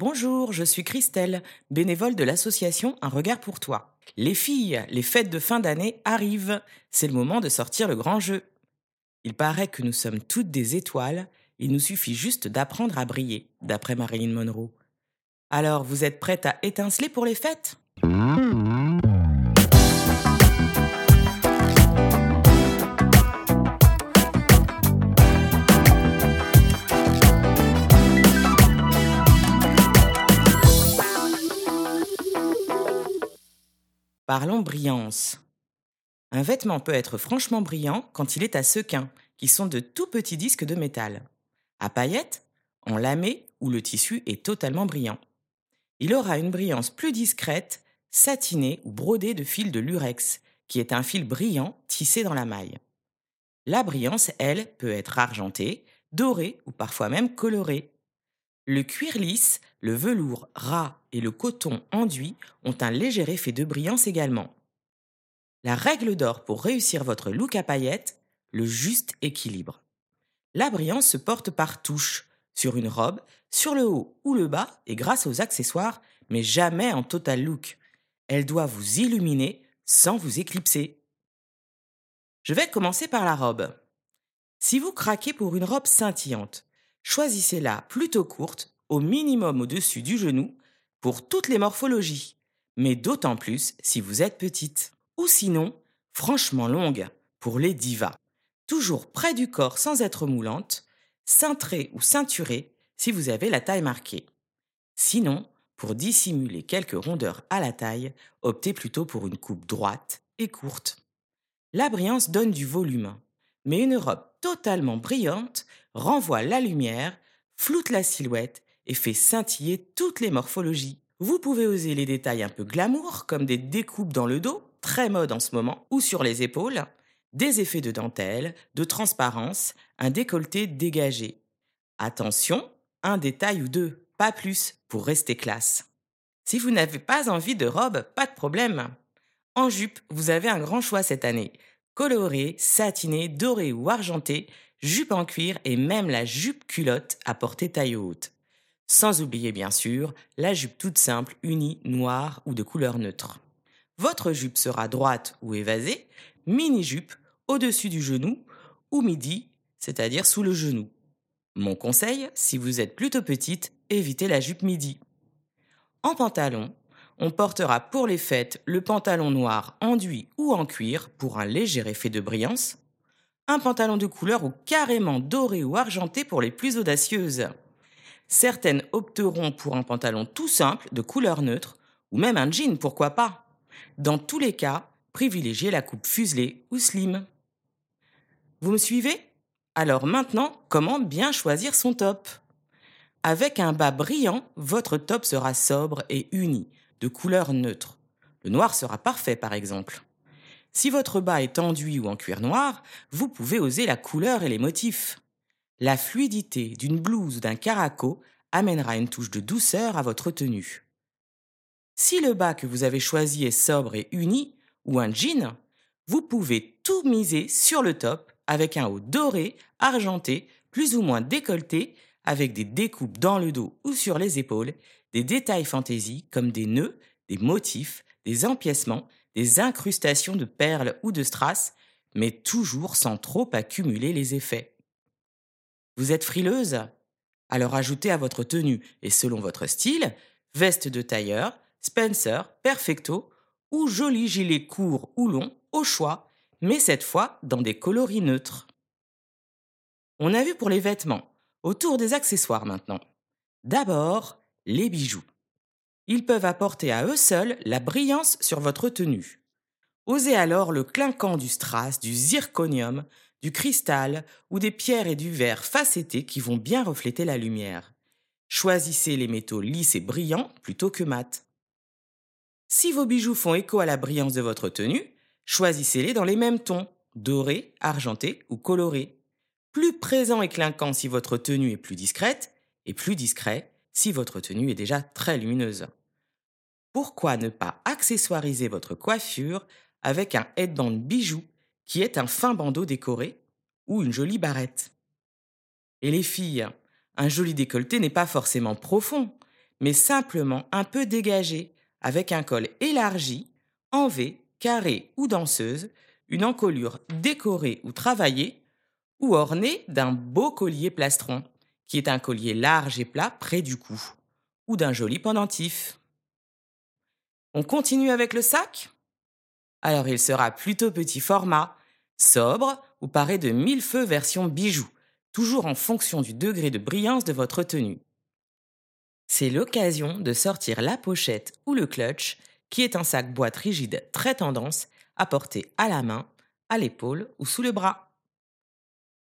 Bonjour, je suis Christelle, bénévole de l'association Un regard pour toi. Les filles, les fêtes de fin d'année arrivent. C'est le moment de sortir le grand jeu. Il paraît que nous sommes toutes des étoiles, il nous suffit juste d'apprendre à briller, d'après Marilyn Monroe. Alors, vous êtes prête à étinceler pour les fêtes? Parlons brillance. Un vêtement peut être franchement brillant quand il est à sequins, qui sont de tout petits disques de métal. À paillettes, en lamé où le tissu est totalement brillant. Il aura une brillance plus discrète, satinée ou brodée de fil de lurex, qui est un fil brillant tissé dans la maille. La brillance, elle, peut être argentée, dorée ou parfois même colorée. Le cuir lisse, le velours ras et le coton enduit ont un léger effet de brillance également. La règle d'or pour réussir votre look à paillettes, le juste équilibre. La brillance se porte par touche, sur une robe, sur le haut ou le bas et grâce aux accessoires, mais jamais en total look. Elle doit vous illuminer sans vous éclipser. Je vais commencer par la robe. Si vous craquez pour une robe scintillante, choisissez-la plutôt courte, au minimum au-dessus du genou, pour toutes les morphologies, mais d'autant plus si vous êtes petite. Ou sinon, franchement longue, pour les divas. Toujours près du corps sans être moulante, cintrée ou ceinturée si vous avez la taille marquée. Sinon, pour dissimuler quelques rondeurs à la taille, optez plutôt pour une coupe droite et courte. La brillance donne du volume, mais une robe totalement brillante renvoie la lumière, floute la silhouette et fait scintiller toutes les morphologies. Vous pouvez oser les détails un peu glamour, comme des découpes dans le dos, très mode en ce moment, ou sur les épaules, des effets de dentelle, de transparence, un décolleté dégagé. Attention, un détail ou deux, pas plus, pour rester classe. Si vous n'avez pas envie de robe, pas de problème. En jupe, vous avez un grand choix cette année. Coloré, satiné, doré ou argenté, jupe en cuir et même la jupe culotte à portée taille haute. Sans oublier bien sûr la jupe toute simple, unie, noire ou de couleur neutre. Votre jupe sera droite ou évasée, mini-jupe au-dessus du genou ou midi, c'est-à-dire sous le genou. Mon conseil, si vous êtes plutôt petite, évitez la jupe midi. En pantalon, on portera pour les fêtes le pantalon noir enduit ou en cuir pour un léger effet de brillance, un pantalon de couleur ou carrément doré ou argenté pour les plus audacieuses. Certaines opteront pour un pantalon tout simple de couleur neutre ou même un jean, pourquoi pas. Dans tous les cas, privilégiez la coupe fuselée ou slim. Vous me suivez? Alors maintenant, comment bien choisir son top? Avec un bas brillant, votre top sera sobre et uni, de couleur neutre. Le noir sera parfait par exemple. Si votre bas est enduit ou en cuir noir, vous pouvez oser la couleur et les motifs. La fluidité d'une blouse ou d'un caraco amènera une touche de douceur à votre tenue. Si le bas que vous avez choisi est sobre et uni, ou un jean, vous pouvez tout miser sur le top avec un haut doré, argenté, plus ou moins décolleté, avec des découpes dans le dos ou sur les épaules, des détails fantaisie comme des nœuds, des motifs, des empiècements, des incrustations de perles ou de strass, mais toujours sans trop accumuler les effets. Vous êtes frileuse? Alors ajoutez à votre tenue et selon votre style, veste de tailleur, Spencer, Perfecto ou joli gilet court ou long au choix, mais cette fois dans des coloris neutres. On a vu pour les vêtements, autour des accessoires maintenant. D'abord, les bijoux. Ils peuvent apporter à eux seuls la brillance sur votre tenue. Osez alors le clinquant du strass, du zirconium, du cristal ou des pierres et du verre facettés qui vont bien refléter la lumière. Choisissez les métaux lisses et brillants plutôt que mat. Si vos bijoux font écho à la brillance de votre tenue, choisissez-les dans les mêmes tons, doré, argenté ou coloré. Plus présent et clinquant si votre tenue est plus discrète, et plus discret si votre tenue est déjà très lumineuse. Pourquoi ne pas accessoiriser votre coiffure avec un headband bijou qui est un fin bandeau décoré ou une jolie barrette? Et les filles, un joli décolleté n'est pas forcément profond, mais simplement un peu dégagé, avec un col élargi, en V, carré ou danseuse, une encolure décorée ou travaillée, ou ornée d'un beau collier plastron, qui est un collier large et plat près du cou, ou d'un joli pendentif. On continue avec le sac? Alors il sera plutôt petit format, sobre ou paré de mille feux version bijoux, toujours en fonction du degré de brillance de votre tenue. C'est l'occasion de sortir la pochette ou le clutch, qui est un sac boîte rigide très tendance à porter à la main, à l'épaule ou sous le bras.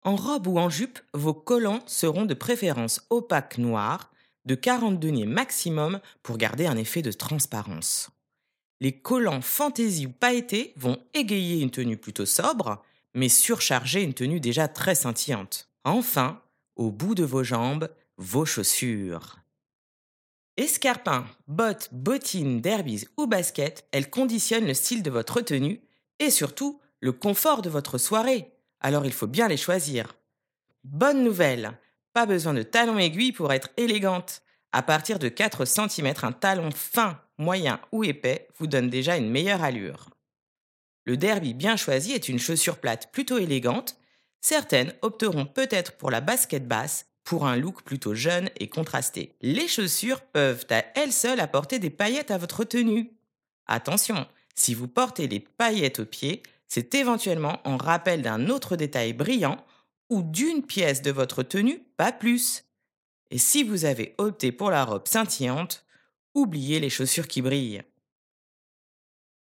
En robe ou en jupe, vos collants seront de préférence opaques noirs, de 40 deniers maximum pour garder un effet de transparence. Les collants fantaisie ou pailletés vont égayer une tenue plutôt sobre, mais surcharger une tenue déjà très scintillante. Enfin, au bout de vos jambes, vos chaussures. Escarpins, bottes, bottines, derbies ou baskets, elles conditionnent le style de votre tenue et surtout le confort de votre soirée. Alors il faut bien les choisir. Bonne nouvelle, pas besoin de talons aiguilles pour être élégante. À partir de 4 cm, un talon fin, moyen ou épais vous donne déjà une meilleure allure. Le derby bien choisi est une chaussure plate plutôt élégante. Certaines opteront peut-être pour la basket basse pour un look plutôt jeune et contrasté. Les chaussures peuvent à elles seules apporter des paillettes à votre tenue. Attention, si vous portez les paillettes aux pieds, c'est éventuellement en rappel d'un autre détail brillant ou d'une pièce de votre tenue, pas plus. Et si vous avez opté pour la robe scintillante, oubliez les chaussures qui brillent.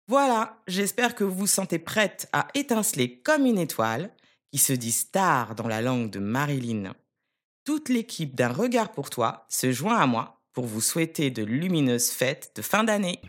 Voilà, j'espère que vous vous sentez prête à étinceler comme une étoile, qui se dit star dans la langue de Marilyn toute l'équipe d'un regard pour toi se joint à moi pour vous souhaiter de lumineuses fêtes de fin d'année.